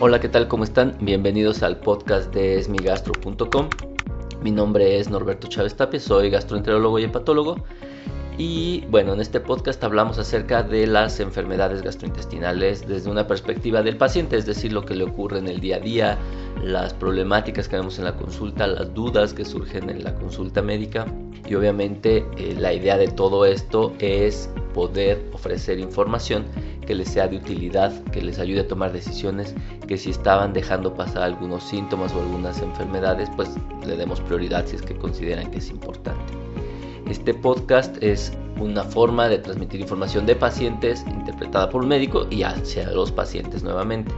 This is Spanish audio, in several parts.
Hola, ¿qué tal? ¿Cómo están? Bienvenidos al podcast de esmigastro.com. Mi nombre es Norberto Chávez Tapia, soy gastroenterólogo y hepatólogo. Y bueno, en este podcast hablamos acerca de las enfermedades gastrointestinales desde una perspectiva del paciente, es decir, lo que le ocurre en el día a día, las problemáticas que vemos en la consulta, las dudas que surgen en la consulta médica. Y obviamente eh, la idea de todo esto es poder ofrecer información que les sea de utilidad, que les ayude a tomar decisiones, que si estaban dejando pasar algunos síntomas o algunas enfermedades, pues le demos prioridad si es que consideran que es importante. Este podcast es una forma de transmitir información de pacientes interpretada por un médico y hacia los pacientes nuevamente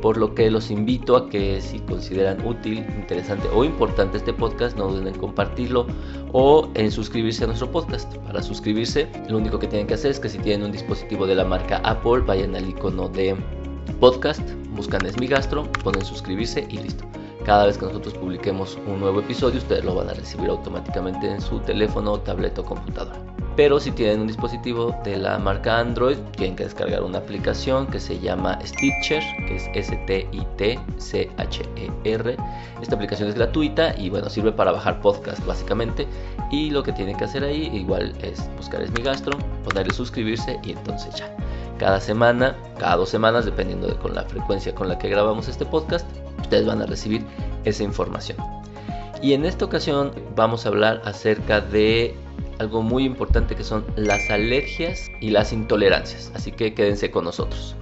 por lo que los invito a que si consideran útil, interesante o importante este podcast, no duden en compartirlo o en suscribirse a nuestro podcast. Para suscribirse, lo único que tienen que hacer es que si tienen un dispositivo de la marca Apple, vayan al icono de podcast, buscan Esmigastro, ponen suscribirse y listo. Cada vez que nosotros publiquemos un nuevo episodio, ustedes lo van a recibir automáticamente en su teléfono, tableta o computadora. Pero si tienen un dispositivo de la marca Android, tienen que descargar una aplicación que se llama Stitcher, que es S-T-I-T-C-H-E-R. Esta aplicación es gratuita y bueno, sirve para bajar podcast básicamente. Y lo que tienen que hacer ahí igual es buscar Es Mi Gastro, ponerle suscribirse y entonces ya. Cada semana, cada dos semanas, dependiendo de con la frecuencia con la que grabamos este podcast, ustedes van a recibir esa información. Y en esta ocasión vamos a hablar acerca de algo muy importante que son las alergias y las intolerancias. Así que quédense con nosotros.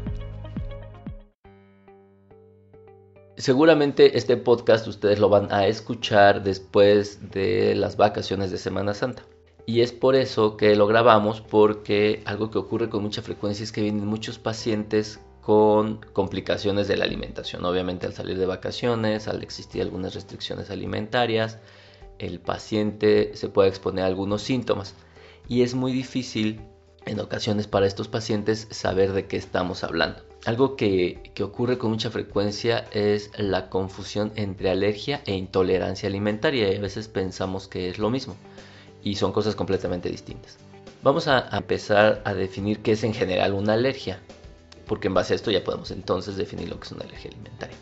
Seguramente este podcast ustedes lo van a escuchar después de las vacaciones de Semana Santa. Y es por eso que lo grabamos porque algo que ocurre con mucha frecuencia es que vienen muchos pacientes con complicaciones de la alimentación. Obviamente al salir de vacaciones, al existir algunas restricciones alimentarias, el paciente se puede exponer a algunos síntomas y es muy difícil en ocasiones para estos pacientes saber de qué estamos hablando. Algo que, ocurre con mucha frecuencia es la confusión entre alergia e intolerancia alimentaria y a veces pensamos que es lo mismo y son cosas completamente distintas. Vamos a empezar a definir qué es en general una alergia, porque en base a esto ya podemos entonces definir lo que es una alergia alimentaria.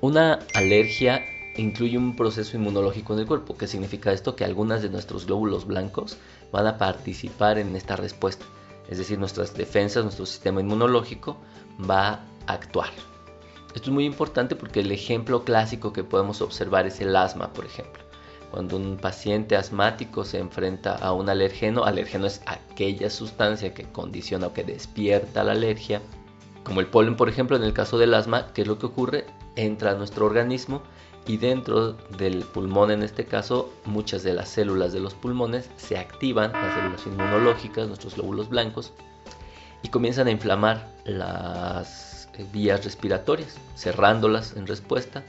Una alergia incluye un proceso inmunológico en el cuerpo. ¿Qué significa esto? Que algunas de nuestros glóbulos blancos van a participar en esta respuesta. Es decir, nuestras defensas, nuestro sistema inmunológico va a actuar. Esto es muy importante porque el ejemplo clásico que podemos observar es el asma, por ejemplo. Cuando un paciente asmático se enfrenta a un alergeno, alergeno es aquella sustancia que condiciona o que despierta la alergia, como el polen, por ejemplo, en el caso del asma, ¿qué es lo que ocurre? Entra a nuestro organismo y dentro del pulmón en este caso muchas de las células de los pulmones se activan, las células inmunológicas, nuestros glóbulos blancos, y comienzan a inflamar las eh, vías respiratorias, cerrándolas en respuesta.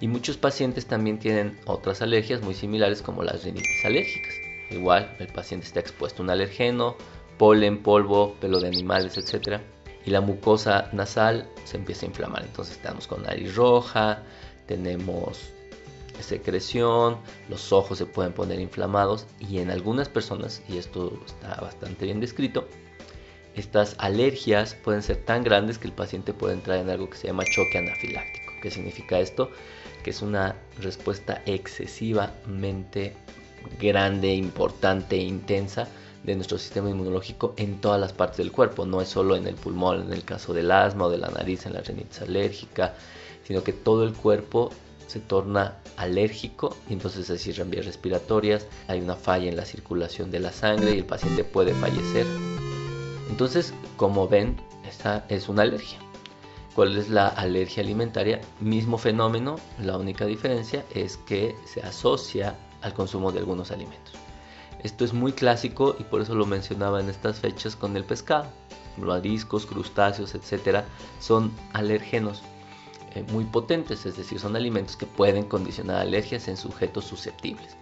Y muchos pacientes también tienen otras alergias muy similares como las rinitis alérgicas. Igual el paciente está expuesto a un alergeno, polen, polvo, pelo de animales, etc. Y la mucosa nasal se empieza a inflamar. Entonces estamos con nariz roja, tenemos secreción, los ojos se pueden poner inflamados y en algunas personas, y esto está bastante bien descrito, estas alergias pueden ser tan grandes que el paciente puede entrar en algo que se llama choque anafiláctico. ¿Qué significa esto? Que es una respuesta excesivamente grande, importante e intensa de nuestro sistema inmunológico en todas las partes del cuerpo. No es solo en el pulmón, en el caso del asma o de la nariz, en la rinitis alérgica, sino que todo el cuerpo se torna alérgico y entonces se cierran vías respiratorias, hay una falla en la circulación de la sangre y el paciente puede fallecer. Entonces, como ven, esta es una alergia. ¿Cuál es la alergia alimentaria? Mismo fenómeno, la única diferencia es que se asocia al consumo de algunos alimentos. Esto es muy clásico y por eso lo mencionaba en estas fechas con el pescado. Mariscos, crustáceos, etcétera, son alérgenos eh, muy potentes, es decir, son alimentos que pueden condicionar alergias en sujetos susceptibles.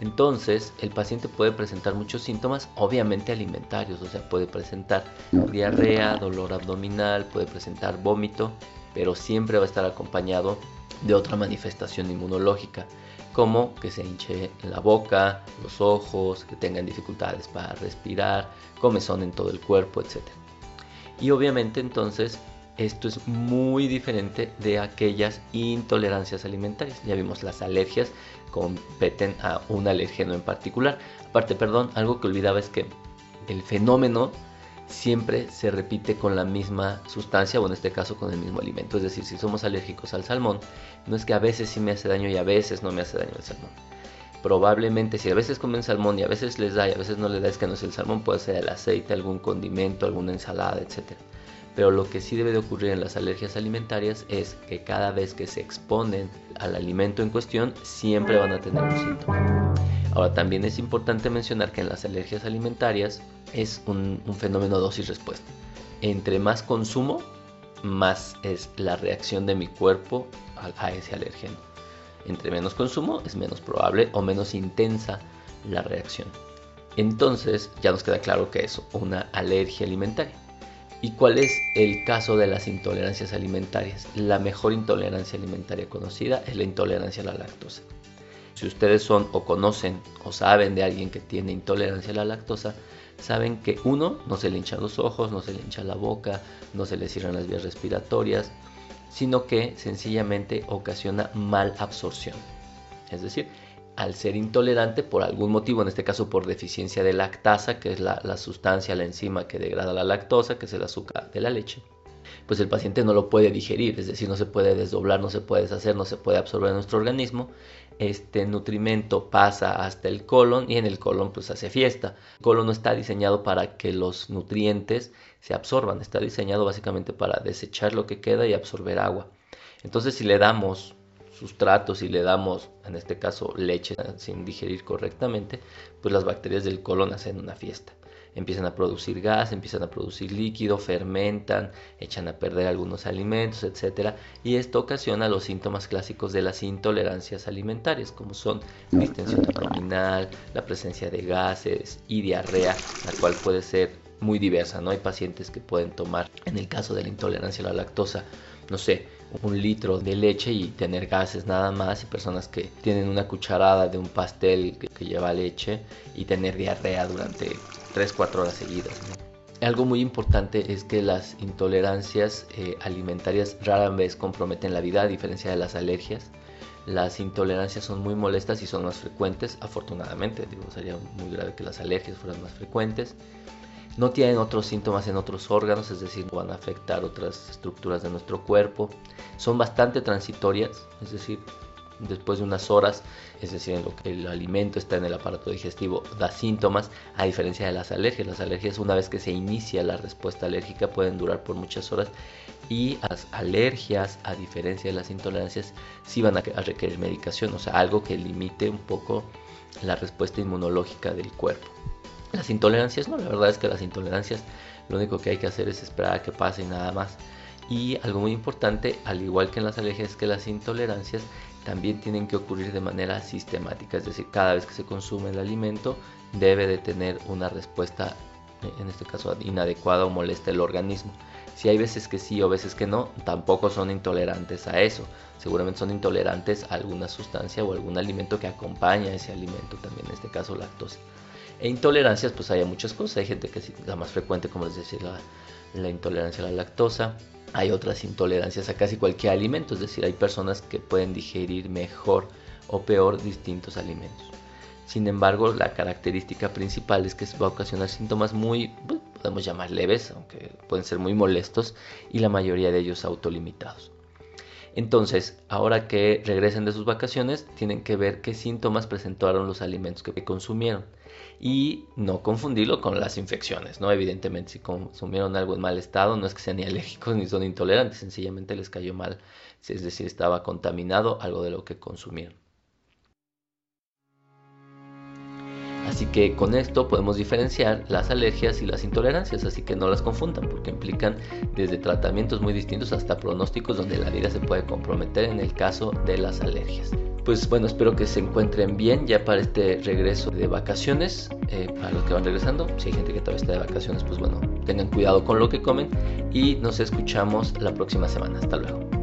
Entonces, el paciente puede presentar muchos síntomas, obviamente alimentarios, o sea, puede presentar diarrea, dolor abdominal, puede presentar vómito, pero siempre va a estar acompañado de otra manifestación inmunológica, como que se hinche la boca, los ojos, que tengan dificultades para respirar, comezón en todo el cuerpo, etc. Y obviamente entonces esto es muy diferente de aquellas intolerancias alimentarias. Ya vimos las alergias competen a un alérgeno en particular. Aparte, perdón, algo que olvidaba es que el fenómeno siempre se repite con la misma sustancia o en este caso con el mismo alimento. Es decir, si somos alérgicos al salmón, no es que a veces sí me hace daño y a veces no me hace daño el salmón. Probablemente si a veces comen salmón y a veces les da y a veces no les da es que no es el salmón, puede ser el aceite, algún condimento, alguna ensalada, etc. Pero lo que sí debe de ocurrir en las alergias alimentarias es que cada vez que se exponen al alimento en cuestión, siempre van a tener un síntoma. Ahora, también es importante mencionar que en las alergias alimentarias es un, fenómeno dosis-respuesta. Entre más consumo, más es la reacción de mi cuerpo a, ese alérgeno. Entre menos consumo, es menos probable o menos intensa la reacción. Entonces, ya nos queda claro que es una alergia alimentaria. ¿Y cuál es el caso de las intolerancias alimentarias? La mejor intolerancia alimentaria conocida es la intolerancia a la lactosa. Si ustedes son o conocen o saben de alguien que tiene intolerancia a la lactosa, saben que uno, no se le hinchan los ojos, no se le hincha la boca, no se le cierran las vías respiratorias, sino que sencillamente ocasiona mal absorción. Es decir, al ser intolerante por algún motivo, en este caso por deficiencia de lactasa, que es la, sustancia, la enzima que degrada la lactosa, que es el azúcar de la leche, pues el paciente no lo puede digerir, es decir, no se puede desdoblar, no se puede deshacer, no se puede absorber en nuestro organismo. Este nutrimento pasa hasta el colon y en el colon pues hace fiesta. El colon no está diseñado para que los nutrientes se absorban, está diseñado básicamente para desechar lo que queda y absorber agua. Entonces si le damos sustratos y le damos, en este caso, leche sin digerir correctamente, pues las bacterias del colon hacen una fiesta. Empiezan a producir gas, empiezan a producir líquido, fermentan, echan a perder algunos alimentos, etc. Y esto ocasiona los síntomas clásicos de las intolerancias alimentarias, como son distensión abdominal, la presencia de gases y diarrea, la cual puede ser muy diversa. No hay pacientes que pueden tomar, en el caso de la intolerancia a la lactosa, no sé, un litro de leche y tener gases nada más y personas que tienen una cucharada de un pastel que, lleva leche y tener diarrea durante 3-4 horas seguidas. Algo muy importante es que las intolerancias eh, alimentarias rara vez comprometen la vida a diferencia de las alergias. Las intolerancias son muy molestas y son más frecuentes, afortunadamente. Digo, sería muy grave que las alergias fueran más frecuentes no tienen otros síntomas en otros órganos, es decir, no van a afectar otras estructuras de nuestro cuerpo. Son bastante transitorias, es decir, después de unas horas, es decir, en lo que el alimento está en el aparato digestivo, da síntomas, a diferencia de las alergias. Las alergias, una vez que se inicia la respuesta alérgica, pueden durar por muchas horas y las alergias, a diferencia de las intolerancias, sí van a requerir medicación, o sea, algo que limite un poco la respuesta inmunológica del cuerpo. Las intolerancias, no, la verdad es que las intolerancias lo único que hay que hacer es esperar a que pase y nada más. Y algo muy importante, al igual que en las alergias, que las intolerancias también tienen que ocurrir de manera sistemática, es decir, cada vez que se consume el alimento debe de tener una respuesta, en este caso inadecuada o molesta el organismo. Si hay veces que sí o veces que no, tampoco son intolerantes a eso. Seguramente son intolerantes a alguna sustancia o algún alimento que acompaña ese alimento, también en este caso lactosa. E intolerancias, pues hay muchas cosas. Hay gente que es la más frecuente, como les decía, la, intolerancia a la lactosa. Hay otras intolerancias a casi cualquier alimento, es decir, hay personas que pueden digerir mejor o peor distintos alimentos. Sin embargo, la característica principal es que va a ocasionar síntomas muy, pues, podemos llamar leves, aunque pueden ser muy molestos, y la mayoría de ellos autolimitados. Entonces, ahora que regresen de sus vacaciones, tienen que ver qué síntomas presentaron los alimentos que consumieron y no confundirlo con las infecciones, ¿no? Evidentemente, si consumieron algo en mal estado, no es que sean ni alérgicos ni son intolerantes, sencillamente les cayó mal, es decir, estaba contaminado algo de lo que consumieron. Así que con esto podemos diferenciar las alergias y las intolerancias, así que no las confundan porque implican desde tratamientos muy distintos hasta pronósticos donde la vida se puede comprometer en el caso de las alergias pues bueno, espero que se encuentren bien ya para este regreso de vacaciones, eh, para los que van regresando. Si hay gente que todavía está de vacaciones, pues bueno, tengan cuidado con lo que comen y nos escuchamos la próxima semana. Hasta luego.